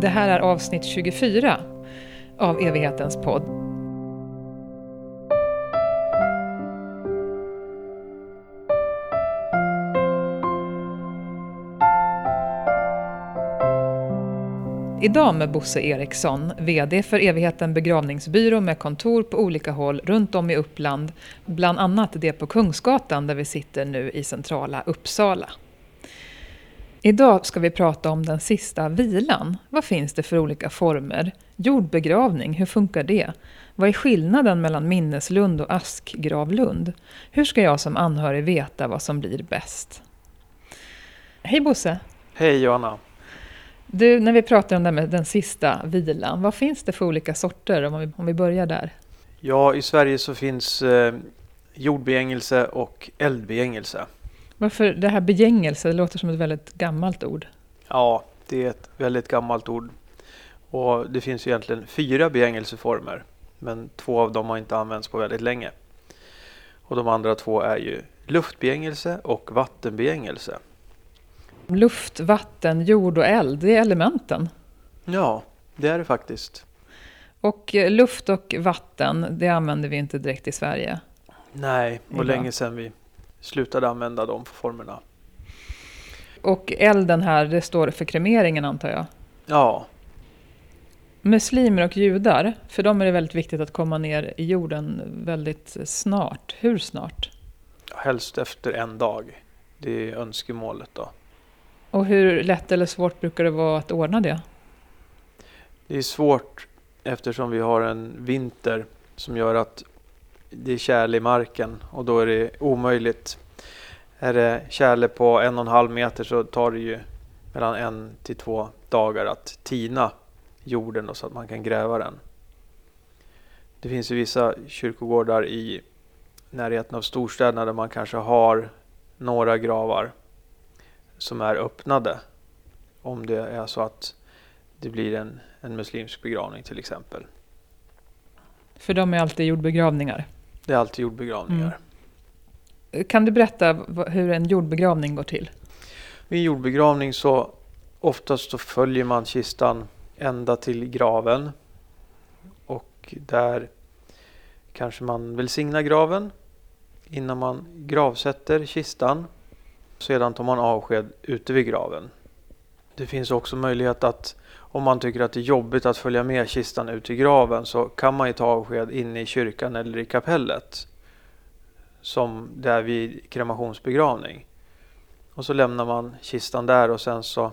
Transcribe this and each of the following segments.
Det här är avsnitt 24 av Evighetens podd. Idag med Bosse Eriksson, VD för Evigheten begravningsbyrå med kontor på olika håll runt om i Uppland, bland annat det på Kungsgatan där vi sitter nu i centrala Uppsala. Idag ska vi prata om den sista vilan. Vad finns det för olika former? Jordbegravning, hur funkar det? Vad är skillnaden mellan minneslund och askgravlund? Hur ska jag som anhörig veta vad som blir bäst? Hej Bosse! Hej Johanna! Du, när vi pratar om det med den sista vilan, vad finns det för olika sorter om vi, om vi börjar där? Ja, i Sverige så finns eh, jordbegängelse och eldbegängelse. Varför det här begängelse, det låter som ett väldigt gammalt ord. Ja, det är ett väldigt gammalt ord. Och det finns egentligen fyra begängelseformer. Men två av dem har inte använts på väldigt länge. Och de andra två är ju luftbegängelse och vattenbegängelse. Luft, vatten, jord och eld, det är elementen. Ja, det är det faktiskt. Och eh, luft och vatten, det använder vi inte direkt i Sverige. Nej, var länge sedan vi slutade använda de formerna. Och elden här, det står för kremeringen antar jag? Ja. Muslimer och judar, för dem är det väldigt viktigt att komma ner i jorden väldigt snart. Hur snart? Helst efter en dag. Det är önskemålet då. Och hur lätt eller svårt brukar det vara att ordna det? Det är svårt eftersom vi har en vinter som gör att det är tjäle i marken och då är det omöjligt. Är det tjäle på en och en halv meter så tar det ju mellan en till två dagar att tina jorden så att man kan gräva den. Det finns ju vissa kyrkogårdar i närheten av storstäderna där man kanske har några gravar som är öppnade. Om det är så att det blir en, en muslimsk begravning till exempel. För de är alltid jordbegravningar? Det är alltid jordbegravningar. Mm. Kan du berätta hur en jordbegravning går till? Vid en jordbegravning så oftast så följer man kistan ända till graven. Och där kanske man välsignar graven innan man gravsätter kistan. Sedan tar man avsked ute vid graven. Det finns också möjlighet att om man tycker att det är jobbigt att följa med kistan ut i graven så kan man ju ta avsked inne i kyrkan eller i kapellet. Som det är vid kremationsbegravning. Och så lämnar man kistan där och sen så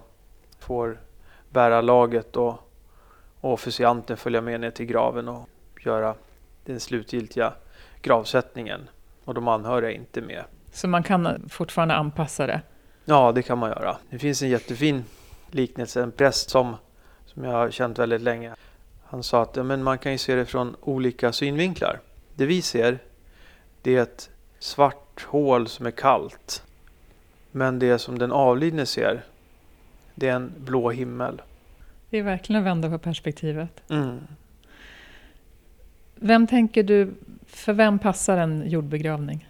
får bärarlaget och, och officianten följa med ner till graven och göra den slutgiltiga gravsättningen. Och de anhöriga är inte med. Så man kan fortfarande anpassa det? Ja, det kan man göra. Det finns en jättefin liknelse. En präst som som jag har känt väldigt länge. Han sa att ja, men man kan ju se det från olika synvinklar. Det vi ser, det är ett svart hål som är kallt. Men det som den avlidne ser, det är en blå himmel. Det är verkligen att vända på perspektivet. Mm. Vem tänker du, för vem passar en jordbegravning?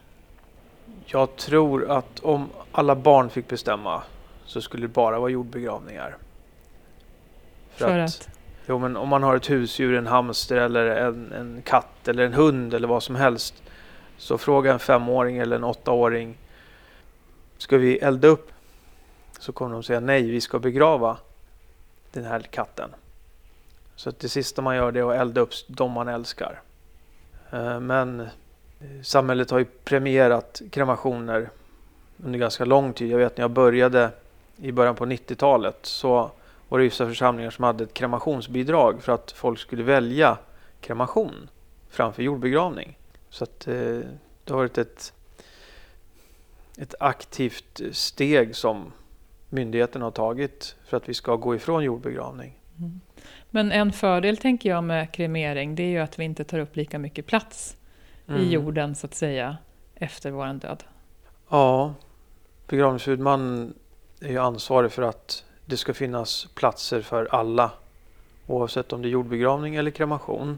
Jag tror att om alla barn fick bestämma så skulle det bara vara jordbegravningar. För, för att, att? Jo, men om man har ett husdjur, en hamster eller en, en katt eller en hund eller vad som helst. Så fråga en femåring eller en åttaåring. Ska vi elda upp? Så kommer de säga nej, vi ska begrava den här katten. Så att det sista man gör det är att elda upp de man älskar. Eh, men samhället har ju premierat kremationer under ganska lång tid. Jag vet när jag började i början på 90-talet så var det vissa församlingar som hade ett kremationsbidrag för att folk skulle välja kremation framför jordbegravning. Så att eh, det har varit ett, ett aktivt steg som myndigheten har tagit för att vi ska gå ifrån jordbegravning. Mm. Men en fördel tänker jag med kremering det är ju att vi inte tar upp lika mycket plats mm. i jorden så att säga efter vår död. Ja, begravningshuvudmannen är ju ansvarig för att det ska finnas platser för alla. Oavsett om det är jordbegravning eller kremation.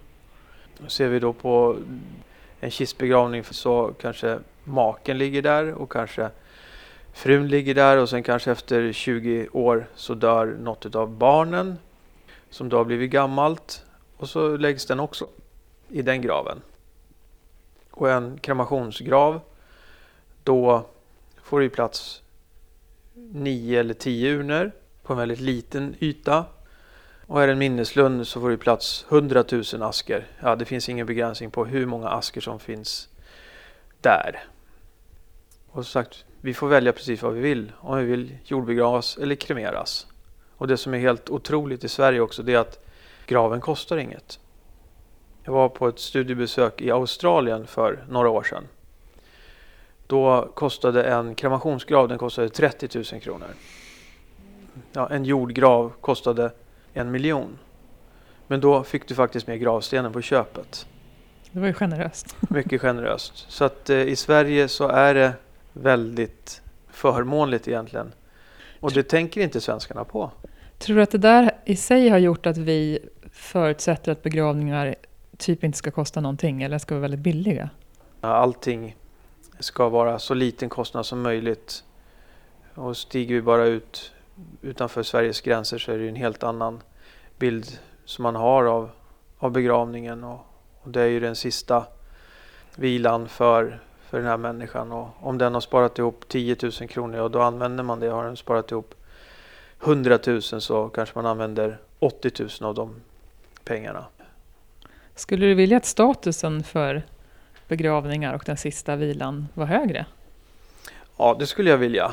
Ser vi då på en kistbegravning så kanske maken ligger där och kanske frun ligger där och sen kanske efter 20 år så dör något av barnen som då har blivit gammalt och så läggs den också i den graven. Och en kremationsgrav då får det plats nio eller tio urnor på en väldigt liten yta. Och är det en minneslund så får det plats 100 000 asker. Ja, det finns ingen begränsning på hur många asker som finns där. Och som sagt, vi får välja precis vad vi vill. Om vi vill jordbegravas eller kremeras. Och det som är helt otroligt i Sverige också det är att graven kostar inget. Jag var på ett studiebesök i Australien för några år sedan. Då kostade en kremationsgrav den kostade 30 000 kronor. Ja, en jordgrav kostade en miljon. Men då fick du faktiskt med gravstenen på köpet. Det var ju generöst. Mycket generöst. Så att eh, i Sverige så är det väldigt förmånligt egentligen. Och det tänker inte svenskarna på. Tror du att det där i sig har gjort att vi förutsätter att begravningar typ inte ska kosta någonting eller ska vara väldigt billiga? Allting ska vara så liten kostnad som möjligt. Och stiger vi bara ut utanför Sveriges gränser så är det en helt annan bild som man har av, av begravningen. Och, och det är ju den sista vilan för, för den här människan. Och om den har sparat ihop 10 000 kronor, ja, då använder man det. Har den sparat ihop 100 000 så kanske man använder 80 000 av de pengarna. Skulle du vilja att statusen för begravningar och den sista vilan var högre? Ja, det skulle jag vilja.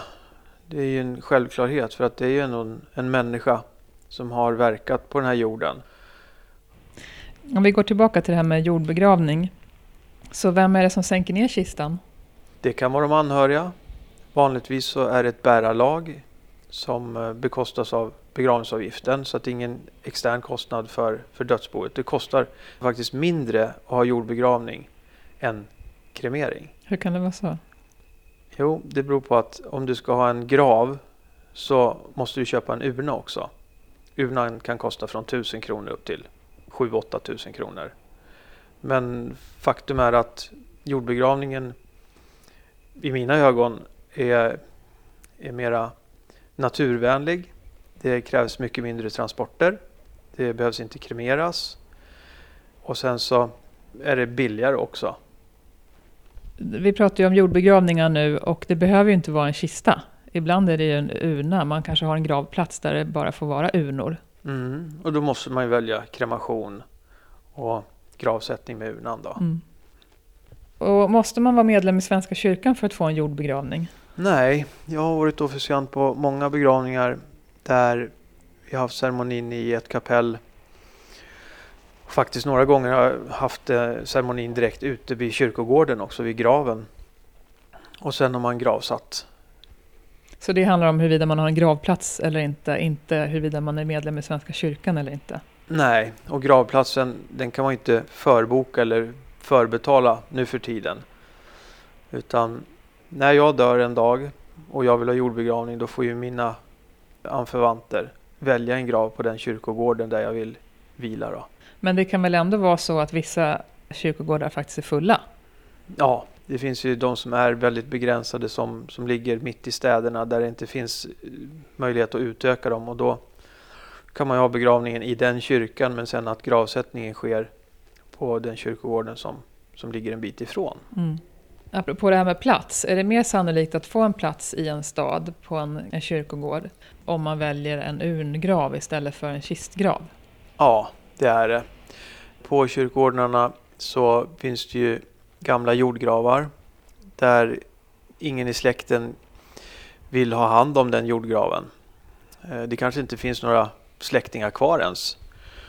Det är ju en självklarhet för att det är ju en, en människa som har verkat på den här jorden. Om vi går tillbaka till det här med jordbegravning. Så vem är det som sänker ner kistan? Det kan vara de anhöriga. Vanligtvis så är det ett bärarlag som eh, bekostas av begravningsavgiften så att det är ingen extern kostnad för, för dödsboet. Det kostar faktiskt mindre att ha jordbegravning än kremering. Hur kan det vara så? Jo, det beror på att om du ska ha en grav så måste du köpa en urna också. Urnan kan kosta från 1000 kronor upp till 7-8 tusen kronor. Men faktum är att jordbegravningen i mina ögon är, är mera naturvänlig. Det krävs mycket mindre transporter. Det behövs inte kremeras. Och sen så är det billigare också. Vi pratar ju om jordbegravningar nu och det behöver ju inte vara en kista. Ibland är det ju en urna. Man kanske har en gravplats där det bara får vara urnor. Mm. Och då måste man ju välja kremation och gravsättning med urnan då. Mm. Och måste man vara medlem i Svenska kyrkan för att få en jordbegravning? Nej, jag har varit officiant på många begravningar där vi har haft ceremonin i ett kapell. Faktiskt några gånger har jag haft eh, ceremonin direkt ute vid kyrkogården också, vid graven. Och sen har man gravsatt. Så det handlar om huruvida man har en gravplats eller inte, inte huruvida man är medlem i Svenska kyrkan eller inte? Nej, och gravplatsen den kan man inte förboka eller förbetala nu för tiden. Utan när jag dör en dag och jag vill ha jordbegravning då får ju mina anförvanter välja en grav på den kyrkogården där jag vill vila. Då. Men det kan väl ändå vara så att vissa kyrkogårdar faktiskt är fulla? Ja, det finns ju de som är väldigt begränsade som, som ligger mitt i städerna där det inte finns eh, möjlighet att utöka dem och då kan man ju ha begravningen i den kyrkan men sen att gravsättningen sker på den kyrkogården som, som ligger en bit ifrån. Mm. Apropå det här med plats, är det mer sannolikt att få en plats i en stad på en, en kyrkogård om man väljer en urngrav istället för en kistgrav? Ja, det är det. På kyrkogårdarna så finns det ju gamla jordgravar där ingen i släkten vill ha hand om den jordgraven. Eh, det kanske inte finns några släktingar kvar ens.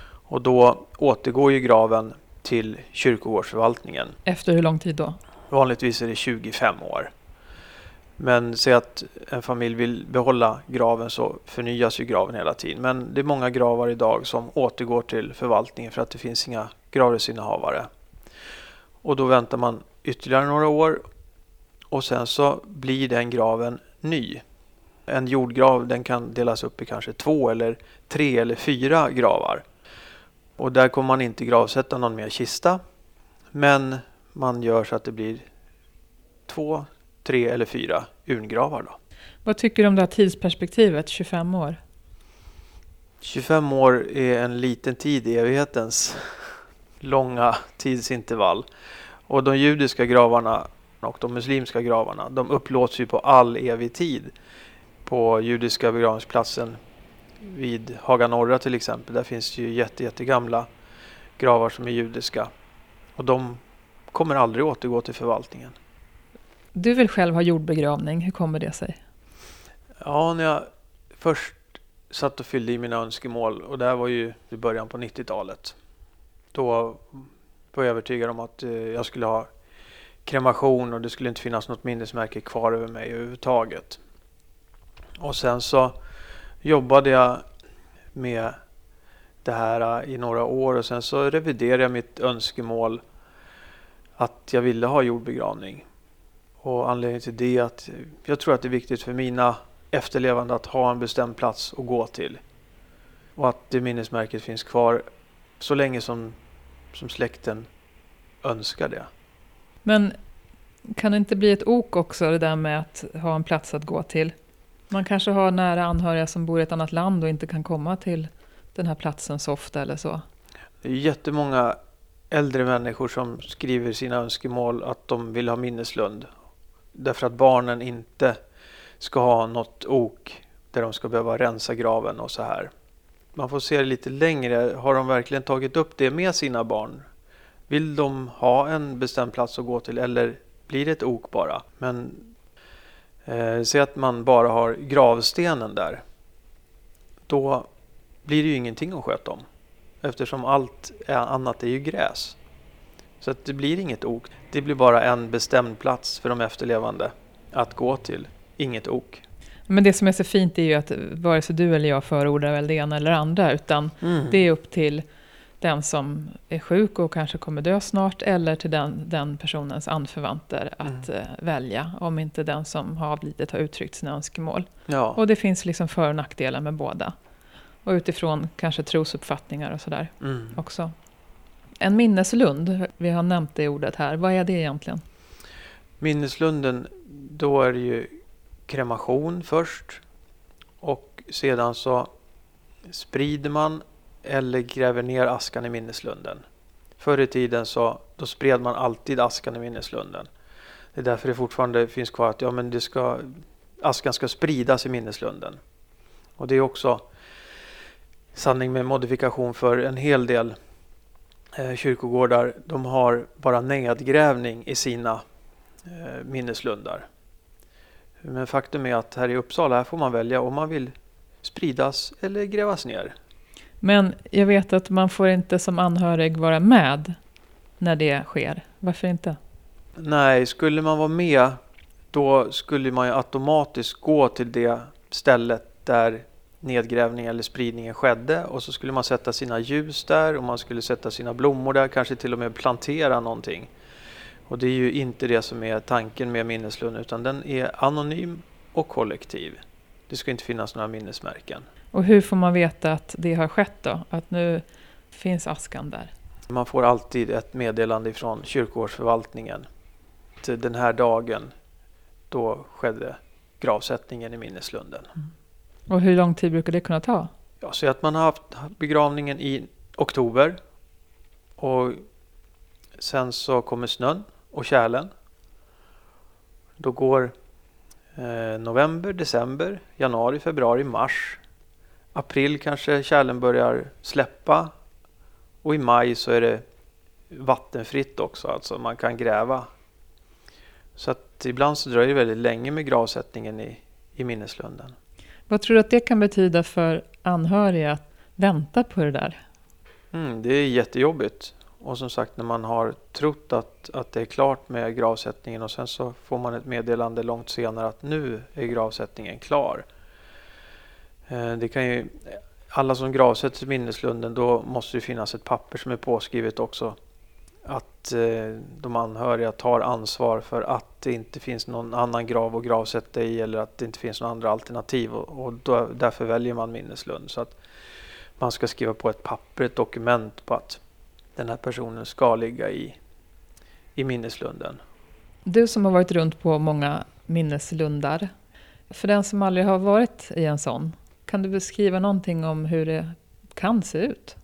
Och då återgår ju graven till kyrkogårdsförvaltningen. Efter hur lång tid då? Vanligtvis är det 25 år. Men säg att en familj vill behålla graven så förnyas ju graven hela tiden. Men det är många gravar idag som återgår till förvaltningen för att det finns inga gravrättsinnehavare. Och då väntar man ytterligare några år och sen så blir den graven ny. En jordgrav den kan delas upp i kanske två eller tre eller fyra gravar. Och där kommer man inte gravsätta någon mer kista Men man gör så att det blir två, tre eller fyra urngravar. Då. Vad tycker du om det här tidsperspektivet, 25 år? 25 år är en liten tid i evighetens långa tidsintervall. Och de judiska gravarna och de muslimska gravarna, de upplåts ju på all evig tid. På judiska begravningsplatsen vid Haga Norra till exempel, där finns ju jätte, jättegamla gravar som är judiska. Och de kommer aldrig återgå till förvaltningen. Du vill själv ha jordbegravning, hur kommer det sig? Ja, när jag först satt och fyllde i mina önskemål och det här var ju i början på 90-talet. Då var jag övertygad om att eh, jag skulle ha kremation och det skulle inte finnas något minnesmärke kvar över mig överhuvudtaget. Och sen så jobbade jag med det här i några år och sen så reviderade jag mitt önskemål att jag ville ha jordbegravning. Och anledningen till det är att jag tror att det är viktigt för mina efterlevande att ha en bestämd plats att gå till. Och att det minnesmärket finns kvar så länge som, som släkten önskar det. Men kan det inte bli ett ok också det där med att ha en plats att gå till? Man kanske har nära anhöriga som bor i ett annat land och inte kan komma till den här platsen så ofta eller så. Det är jättemånga äldre människor som skriver sina önskemål att de vill ha minneslund. Därför att barnen inte ska ha något ok där de ska behöva rensa graven och så här. Man får se det lite längre. Har de verkligen tagit upp det med sina barn? Vill de ha en bestämd plats att gå till eller blir det ett ok bara? Men eh, se att man bara har gravstenen där. Då blir det ju ingenting att sköta om. Eftersom allt annat är ju gräs. Så att det blir inget ok. Det blir bara en bestämd plats för de efterlevande att gå till. Inget ok. Men det som är så fint är ju att vare sig du eller jag förordar väl det ena eller andra. Utan mm. det är upp till den som är sjuk och kanske kommer dö snart eller till den, den personens anförvanter att mm. välja. Om inte den som har avlidit har uttryckt sina önskemål. Ja. Och det finns liksom för och nackdelar med båda. Och utifrån kanske trosuppfattningar och sådär mm. också. En minneslund, vi har nämnt det ordet här. Vad är det egentligen? Minneslunden, då är det ju kremation först. Och sedan så sprider man eller gräver ner askan i minneslunden. Förr i tiden så då spred man alltid askan i minneslunden. Det är därför det fortfarande finns kvar att ja, men det ska, askan ska spridas i minneslunden. Och det är också sanning med modifikation för en hel del eh, kyrkogårdar. De har bara nedgrävning i sina eh, minneslundar. Men faktum är att här i Uppsala här får man välja om man vill spridas eller grävas ner. Men jag vet att man får inte som anhörig vara med när det sker. Varför inte? Nej, skulle man vara med då skulle man ju automatiskt gå till det stället där nedgrävning eller spridningen skedde och så skulle man sätta sina ljus där och man skulle sätta sina blommor där, kanske till och med plantera någonting. Och det är ju inte det som är tanken med minneslund utan den är anonym och kollektiv. Det ska inte finnas några minnesmärken. Och hur får man veta att det har skett då? Att nu finns askan där? Man får alltid ett meddelande från kyrkogårdsförvaltningen. Den här dagen, då skedde gravsättningen i minneslunden. Mm. Och hur lång tid brukar det kunna ta? Ja, så att man har haft begravningen i oktober och sen så kommer snön och kärlen. Då går eh, november, december, januari, februari, mars. April kanske kärlen börjar släppa och i maj så är det vattenfritt också, alltså man kan gräva. Så att ibland så dröjer det väldigt länge med gravsättningen i, i minneslunden. Vad tror du att det kan betyda för anhöriga att vänta på det där? Mm, det är jättejobbigt. Och som sagt när man har trott att, att det är klart med gravsättningen och sen så får man ett meddelande långt senare att nu är gravsättningen klar. Eh, det kan ju, alla som gravsätts i minneslunden då måste det finnas ett papper som är påskrivet också. Att eh, de anhöriga tar ansvar för att det inte finns någon annan grav att gravsätta i eller att det inte finns några andra alternativ och, och då, därför väljer man minneslund. Så att man ska skriva på ett papper, ett dokument på att den här personen ska ligga i, i minneslunden. Du som har varit runt på många minneslundar. För den som aldrig har varit i en sån, kan du beskriva någonting om hur det kan se ut?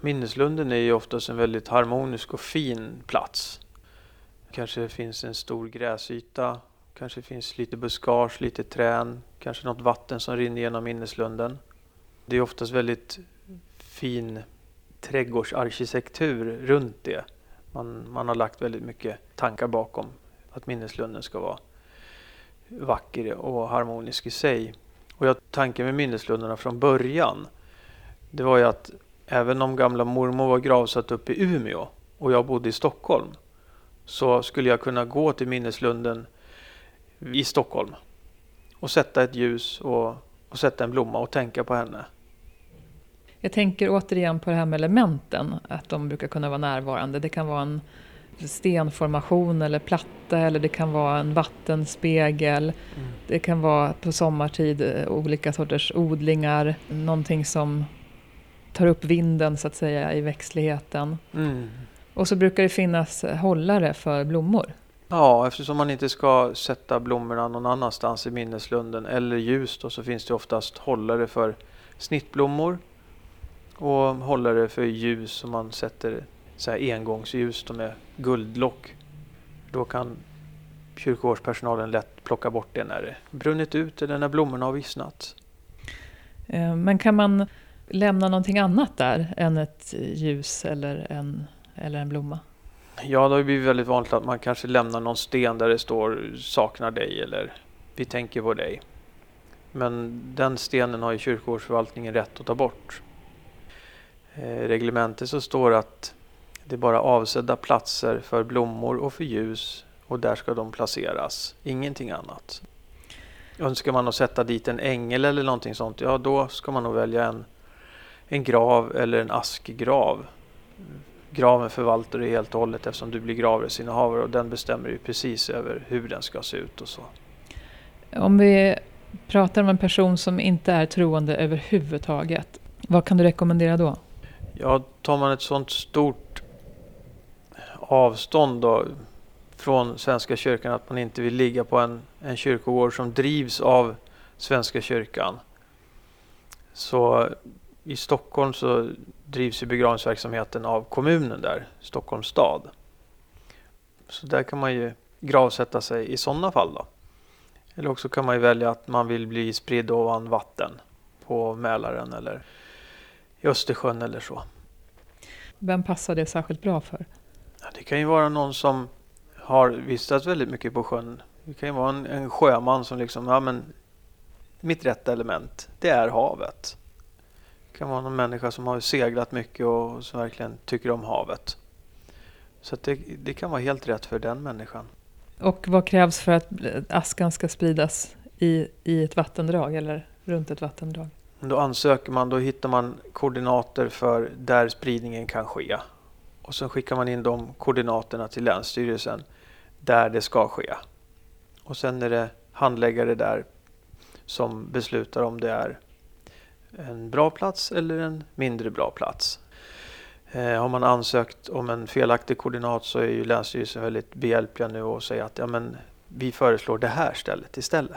Minneslunden är ju oftast en väldigt harmonisk och fin plats. Kanske finns en stor gräsyta, kanske finns lite buskage, lite trän, kanske något vatten som rinner genom minneslunden. Det är oftast väldigt fin trädgårdsarkitektur runt det. Man, man har lagt väldigt mycket tankar bakom att minneslunden ska vara vacker och harmonisk i sig. Och jag, tanken med minneslundarna från början, det var ju att även om gamla mormor var gravsatt uppe i Umeå och jag bodde i Stockholm så skulle jag kunna gå till minneslunden i Stockholm och sätta ett ljus och, och sätta en blomma och tänka på henne. Jag tänker återigen på det här med elementen, att de brukar kunna vara närvarande. Det kan vara en stenformation eller platta eller det kan vara en vattenspegel. Mm. Det kan vara på sommartid eh, olika sorters odlingar, någonting som tar upp vinden så att säga i växtligheten. Mm. Och så brukar det finnas hållare för blommor. Ja, eftersom man inte ska sätta blommorna någon annanstans i minneslunden eller ljus då, så finns det oftast hållare för snittblommor och hållare för ljus som man sätter så här engångsljus med guldlock. Då kan kyrkogårdspersonalen lätt plocka bort det när det brunnit ut eller när blommorna har vissnat. Eh, men kan man lämna någonting annat där än ett ljus eller en, eller en blomma? Ja, det har blivit väldigt vanligt att man kanske lämnar någon sten där det står saknar dig eller vi tänker på dig. Men den stenen har ju kyrkogårdsförvaltningen rätt att ta bort. I reglementet så står att det är bara avsedda platser för blommor och för ljus och där ska de placeras. Ingenting annat. Önskar man att sätta dit en ängel eller någonting sånt, ja då ska man nog välja en, en grav eller en askgrav. Graven förvaltar du helt och hållet eftersom du blir gravrättsinnehavare och den bestämmer ju precis över hur den ska se ut och så. Om vi pratar om en person som inte är troende överhuvudtaget, vad kan du rekommendera då? Ja, tar man ett sånt stort avstånd då från Svenska kyrkan att man inte vill ligga på en, en kyrkogård som drivs av Svenska kyrkan. Så i Stockholm så drivs ju begravningsverksamheten av kommunen där, Stockholms stad. Så där kan man ju gravsätta sig i sådana fall då. Eller också kan man ju välja att man vill bli spridd ovan vatten på Mälaren eller i Östersjön eller så. Vem passar det särskilt bra för? Det kan ju vara någon som har vistats väldigt mycket på sjön. Det kan ju vara en, en sjöman som liksom, ja men mitt rätta element, det är havet. Kan vara någon människa som har seglat mycket och som verkligen tycker om havet. Så det, det kan vara helt rätt för den människan. Och vad krävs för att askan ska spridas i, i ett vattendrag eller runt ett vattendrag? Då ansöker man, då hittar man koordinater för där spridningen kan ske. Och så skickar man in de koordinaterna till Länsstyrelsen där det ska ske. Och sen är det handläggare där som beslutar om det är en bra plats eller en mindre bra plats. Eh, har man ansökt om en felaktig koordinat så är ju Länsstyrelsen väldigt behjälpliga nu och säger att ja, men vi föreslår det här stället istället.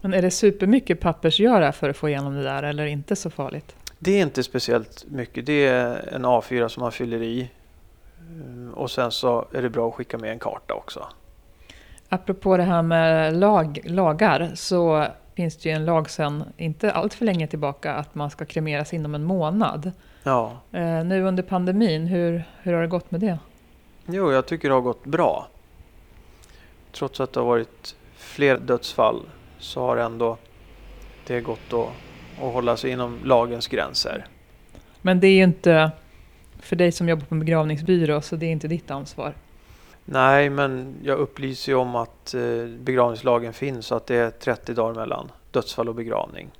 Men är det supermycket pappersgöra för att få igenom det där eller inte så farligt? Det är inte speciellt mycket. Det är en A4 som man fyller i. Mm, och sen så är det bra att skicka med en karta också. Apropå det här med lag, lagar så finns det ju en lag sedan inte allt för länge tillbaka att man ska kremeras inom en månad. Ja. Eh, nu under pandemin, hur, hur har det gått med det? Jo, jag tycker det har gått bra. Trots att det har varit fler dödsfall så har ändå det gått att, att hålla sig inom lagens gränser. Men det är ju inte för dig som jobbar på en begravningsbyrå, så det är inte ditt ansvar? Nej, men jag upplyser ju om att eh, begravningslagen finns och att det är 30 dagar mellan dödsfall och begravning.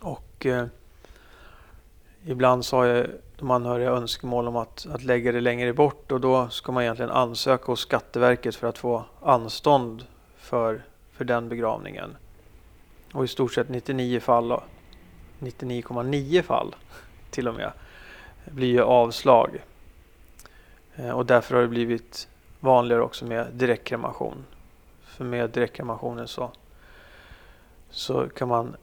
Och eh, ibland så har jag de anhöriga önskemål om att, att lägga det längre bort och då ska man egentligen ansöka hos Skatteverket för att få anstånd för för den begravningen. Och i stort sett 99 fall, 99,9 fall till och med, blir ju avslag. Eh, och därför har det blivit vanligare också med direktkremation. För med direktkremationen så, så kan man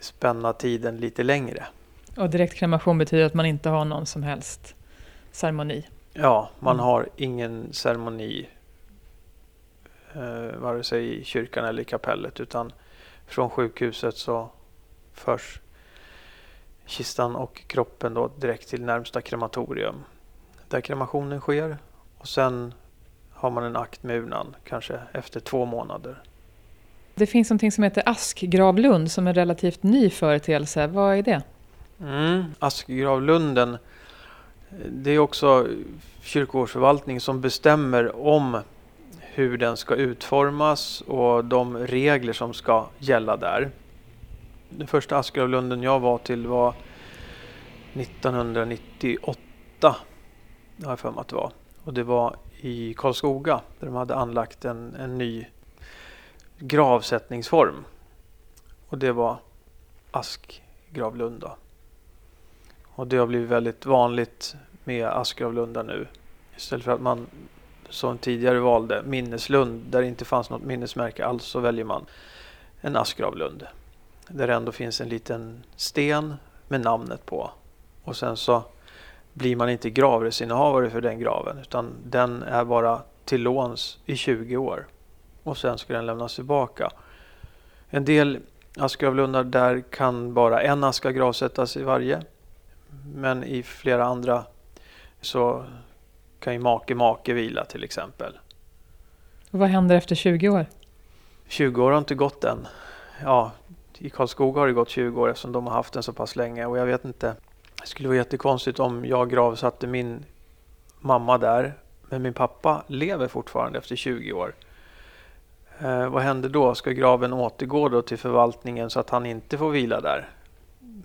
spänna tiden lite längre. Och direktkremation betyder att man inte har någon som helst ceremoni? Ja, man mm. har ingen ceremoni eh, vare sig i kyrkan eller i kapellet utan från sjukhuset så förs kistan och kroppen då direkt till närmsta krematorium där kremationen sker och sen har man en akt med urnan, kanske efter två månader. Det finns något som heter Askgravlund som är en relativt ny företeelse. Vad är det? Mm, Askgravlunden, det är också kyrkogårdsförvaltning som bestämmer om hur den ska utformas och de regler som ska gälla där. Den första Askgravlunden jag var till var 1998 har jag för mig att det var. Och det var i Karlskoga där de hade anlagt en, en ny gravsättningsform. Och det var Askgravlunda. Och det har blivit väldigt vanligt med Askgravlunda nu. Istället för att man som tidigare valde minneslund där det inte fanns något minnesmärke alls så väljer man en askgravlund. Där det ändå finns en liten sten med namnet på. Och sen så blir man inte gravrättsinnehavare för den graven utan den är bara till låns i 20 år och sen ska den lämnas tillbaka. En del askgravlundar där kan bara en aska gravsättas i varje men i flera andra så kan ju make make vila till exempel. Och vad händer efter 20 år? 20 år har inte gått än. Ja, i Karlskoga har det gått 20 år eftersom de har haft den så pass länge och jag vet inte det skulle vara jättekonstigt om jag gravsatte min mamma där. Men min pappa lever fortfarande efter 20 år. Eh, vad händer då? Ska graven återgå då till förvaltningen så att han inte får vila där?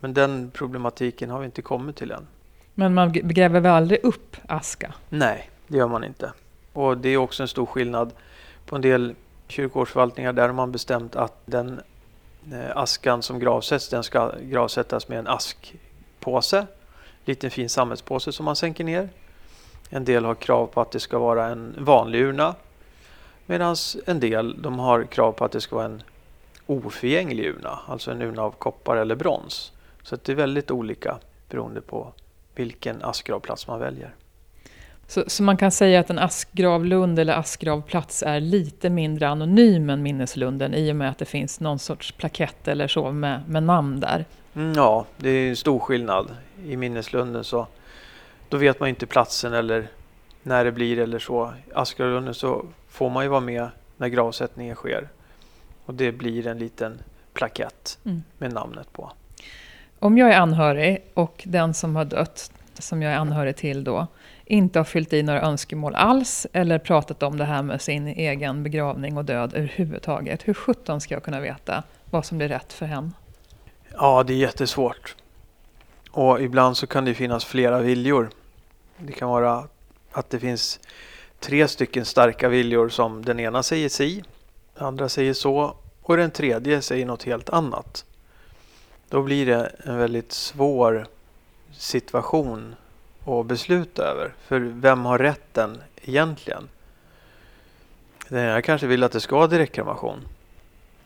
Men den problematiken har vi inte kommit till än. Men man gräver väl aldrig upp aska? Nej, det gör man inte. Och det är också en stor skillnad. På en del kyrkogårdsförvaltningar där har man bestämt att den eh, askan som gravsätts, den ska gravsättas med en ask påse, liten fin sammetspåse som man sänker ner. En del har krav på att det ska vara en vanlig urna medan en del de har krav på att det ska vara en oförgänglig urna, alltså en urna av koppar eller brons. Så det är väldigt olika beroende på vilken askgravplats man väljer. Så, så, man kan säga att en askgravlund eller askgravplats är lite mindre anonym än minneslunden i och med att det finns någon sorts plakett eller så med, med namn där? Mm, ja, det är en stor skillnad. I minneslunden så då vet man inte platsen eller när det blir eller så. I Askgravlunden så får man ju vara med när gravsättningen sker. Och det blir en liten plakett mm. med namnet på. Om jag är anhörig och den som har dött, som jag är anhörig till då, inte har fyllt i några önskemål alls eller pratat om det här med sin egen begravning och död överhuvudtaget. Hur sjutton ska jag kunna veta vad som blir rätt för hen? Ja, det är jättesvårt. Och ibland så kan det finnas flera viljor. Det kan vara att det finns tre stycken starka viljor som den ena säger si, den andra säger så och den tredje säger något helt annat. Då blir det en väldigt svår situation att besluta över. För vem har rätten egentligen? Den ena kanske vill att det ska vara direktkremation.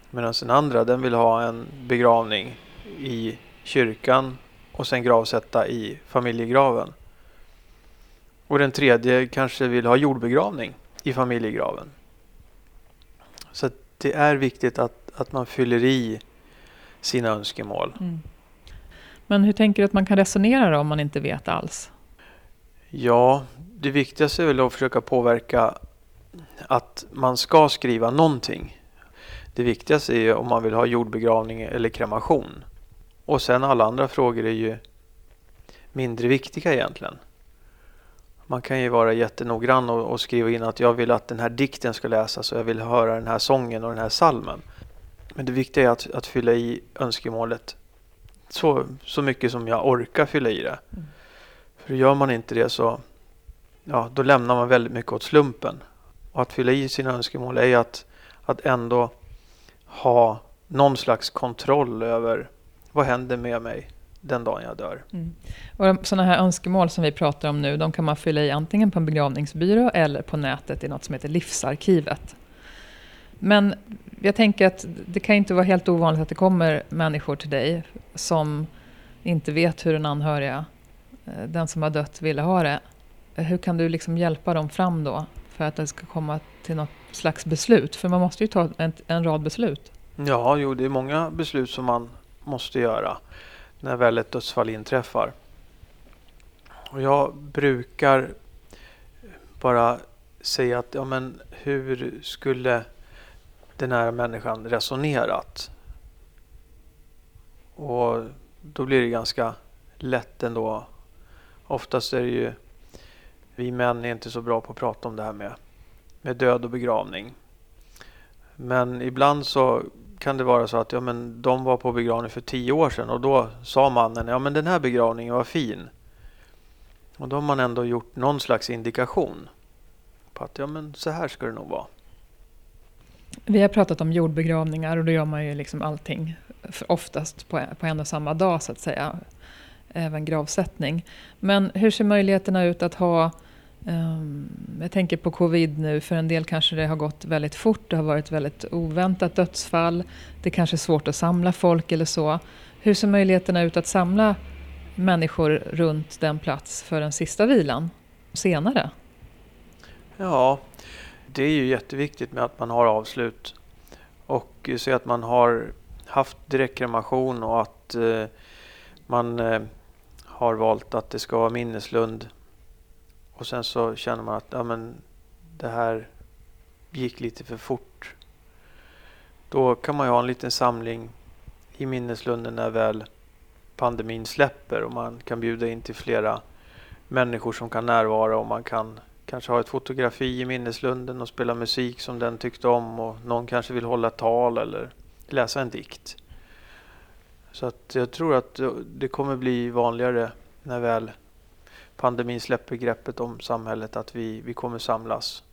Medan den andra den vill ha en begravning i kyrkan och sen gravsätta i familjegraven. Och den tredje kanske vill ha jordbegravning i familjegraven. Så det är viktigt att, att man fyller i sina önskemål. Mm. Men hur tänker du att man kan resonera då om man inte vet alls? Ja, det viktigaste är väl att försöka påverka att man ska skriva någonting. Det viktigaste är om man vill ha jordbegravning eller kremation. Och sen alla andra frågor är ju mindre viktiga egentligen. Man kan ju vara jättenoggrann och, och skriva in att jag vill att den här dikten ska läsas och jag vill höra den här sången och den här salmen. Men det viktiga är att, att fylla i önskemålet så, så mycket som jag orkar fylla i det. Mm. För gör man inte det så ja, då lämnar man väldigt mycket åt slumpen. Och att fylla i sina önskemål är att, att ändå ha någon slags kontroll över vad händer med mig den dagen jag dör. Mm. Och sådana här önskemål som vi pratar om nu, de kan man fylla i antingen på en begravningsbyrå eller på nätet i något som heter Livsarkivet. Men jag tänker att det kan inte vara helt ovanligt att det kommer människor till dig som inte vet hur den anhöriga, eh, den som har dött, ville ha det. Hur kan du liksom hjälpa dem fram då för att det ska komma till något slags beslut? För man måste ju ta en, en rad beslut. Ja, jo, det är många beslut som man måste göra när väl ett dödsfall inträffar. Och jag brukar bara säga att ja, men hur skulle den här människan resonerat? Och då blir det ganska lätt ändå. Oftast är det ju vi män är inte så bra på att prata om det här med, med död och begravning. Men ibland så kan det vara så att ja, men de var på begravning för tio år sedan och då sa mannen ja men den här begravningen var fin. Och då har man ändå gjort någon slags indikation på att ja men så här ska det nog vara. Vi har pratat om jordbegravningar och då gör man ju liksom allting oftast på, på en och samma dag så att säga. Även gravsättning. Men hur ser möjligheterna ut att ha Ehm, jag tänker på covid nu, för en del kanske det har gått väldigt fort, det har varit väldigt oväntat dödsfall, det kanske är svårt att samla folk eller så. Hur ser möjligheterna ut att samla människor runt den plats för den sista vilan senare? Ja, det är ju jätteviktigt med att man har avslut. Och eh, se att man har haft direktkremation och att eh, man eh, har valt att det ska vara minneslund och sen så känner man att ja, men det här gick lite för fort. Då kan man ju ha en liten samling i minneslunden när väl pandemin släpper och man kan bjuda in till flera människor som kan närvara och man kan kanske ha ett fotografi i minneslunden och spela musik som den tyckte om och någon kanske vill hålla tal eller läsa en dikt. Så att jag tror att det kommer bli vanligare när väl pandemin släpper greppet om samhället att vi, vi kommer samlas.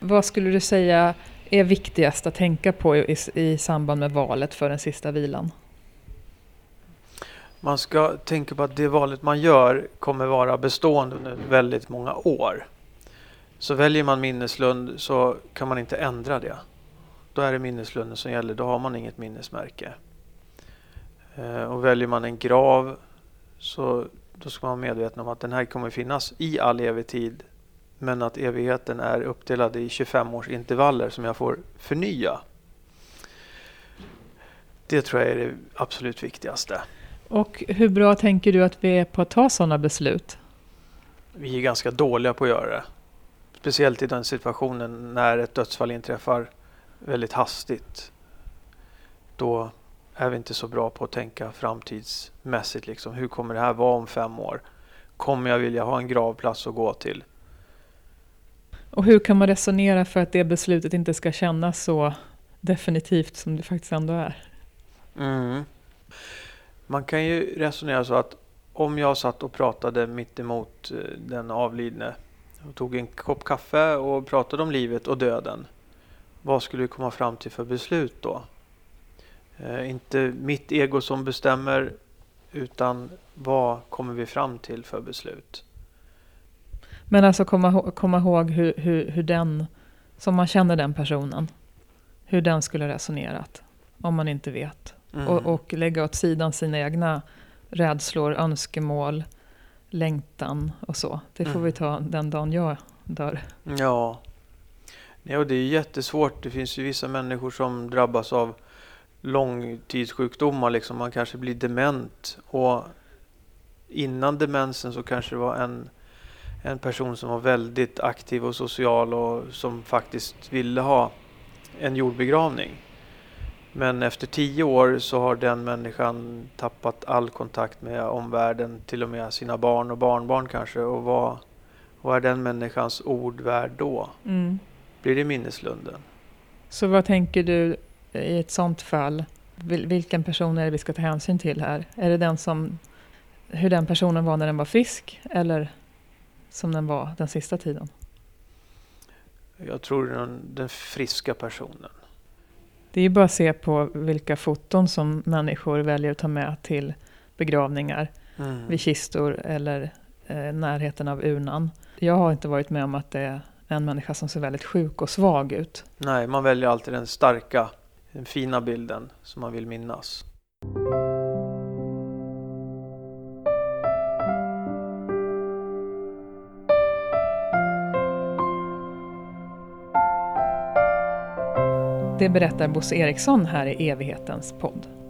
Vad skulle du säga är viktigast att tänka på i, i samband med valet för den sista vilan? Man ska tänka på att det valet man gör kommer vara bestående under väldigt många år. Så väljer man minneslund så kan man inte ändra det. Då är det minneslunden som gäller, då har man inget minnesmärke. Eh, och väljer man en grav så då ska man vara medveten om att den här kommer finnas i all evig tid. Men att evigheten är uppdelad i 25 års intervaller som jag får förnya. Det tror jag är det absolut viktigaste. Och hur bra tänker du att vi är på att ta sådana beslut? Vi är ganska dåliga på att göra det. Speciellt i den situationen när ett dödsfall inträffar väldigt hastigt. Då är vi inte så bra på att tänka framtidsmässigt. Liksom. Hur kommer det här vara om fem år? Kommer jag vilja ha en gravplats att gå till? Och hur kan man resonera för att det beslutet inte ska kännas så definitivt som det faktiskt ändå är? Mm. Man kan ju resonera så att om jag satt och pratade mitt emot eh, den avlidne och tog en kopp kaffe och pratade om livet och döden. Vad skulle vi komma fram till för beslut då? Eh, inte mitt ego som bestämmer utan vad kommer vi fram till för beslut? Men alltså komma, komma ihåg hur, hur, hur den, som man känner den personen, hur den skulle resonerat om man inte vet. Mm. Och, och lägga åt sidan sina egna rädslor, önskemål, längtan och så. Det får mm. vi ta den dagen jag dör. Ja. ja, och det är jättesvårt. Det finns ju vissa människor som drabbas av långtidssjukdomar. Liksom. Man kanske blir dement. Och innan demensen så kanske det var en, en person som var väldigt aktiv och social och som faktiskt ville ha en jordbegravning. Men efter tio år så har den människan tappat all kontakt med omvärlden, till och med sina barn och barnbarn kanske. Och vad, vad är den människans ord värd då? Mm. Blir det minneslunden? Så vad tänker du i ett sånt fall, vilken person är det vi ska ta hänsyn till här? Är det den som, hur den personen var när den var frisk eller som den var den sista tiden? Jag tror den, den friska personen. Det är ju bara att se på vilka foton som människor väljer att ta med till begravningar, mm. vid kistor eller eh, närheten av urnan. Jag har inte varit med om att det är en människa som ser väldigt sjuk och svag ut. Nej, man väljer alltid den starka den fina bilden som man vill minnas. Det berättar Bosse Eriksson här i evighetens podd.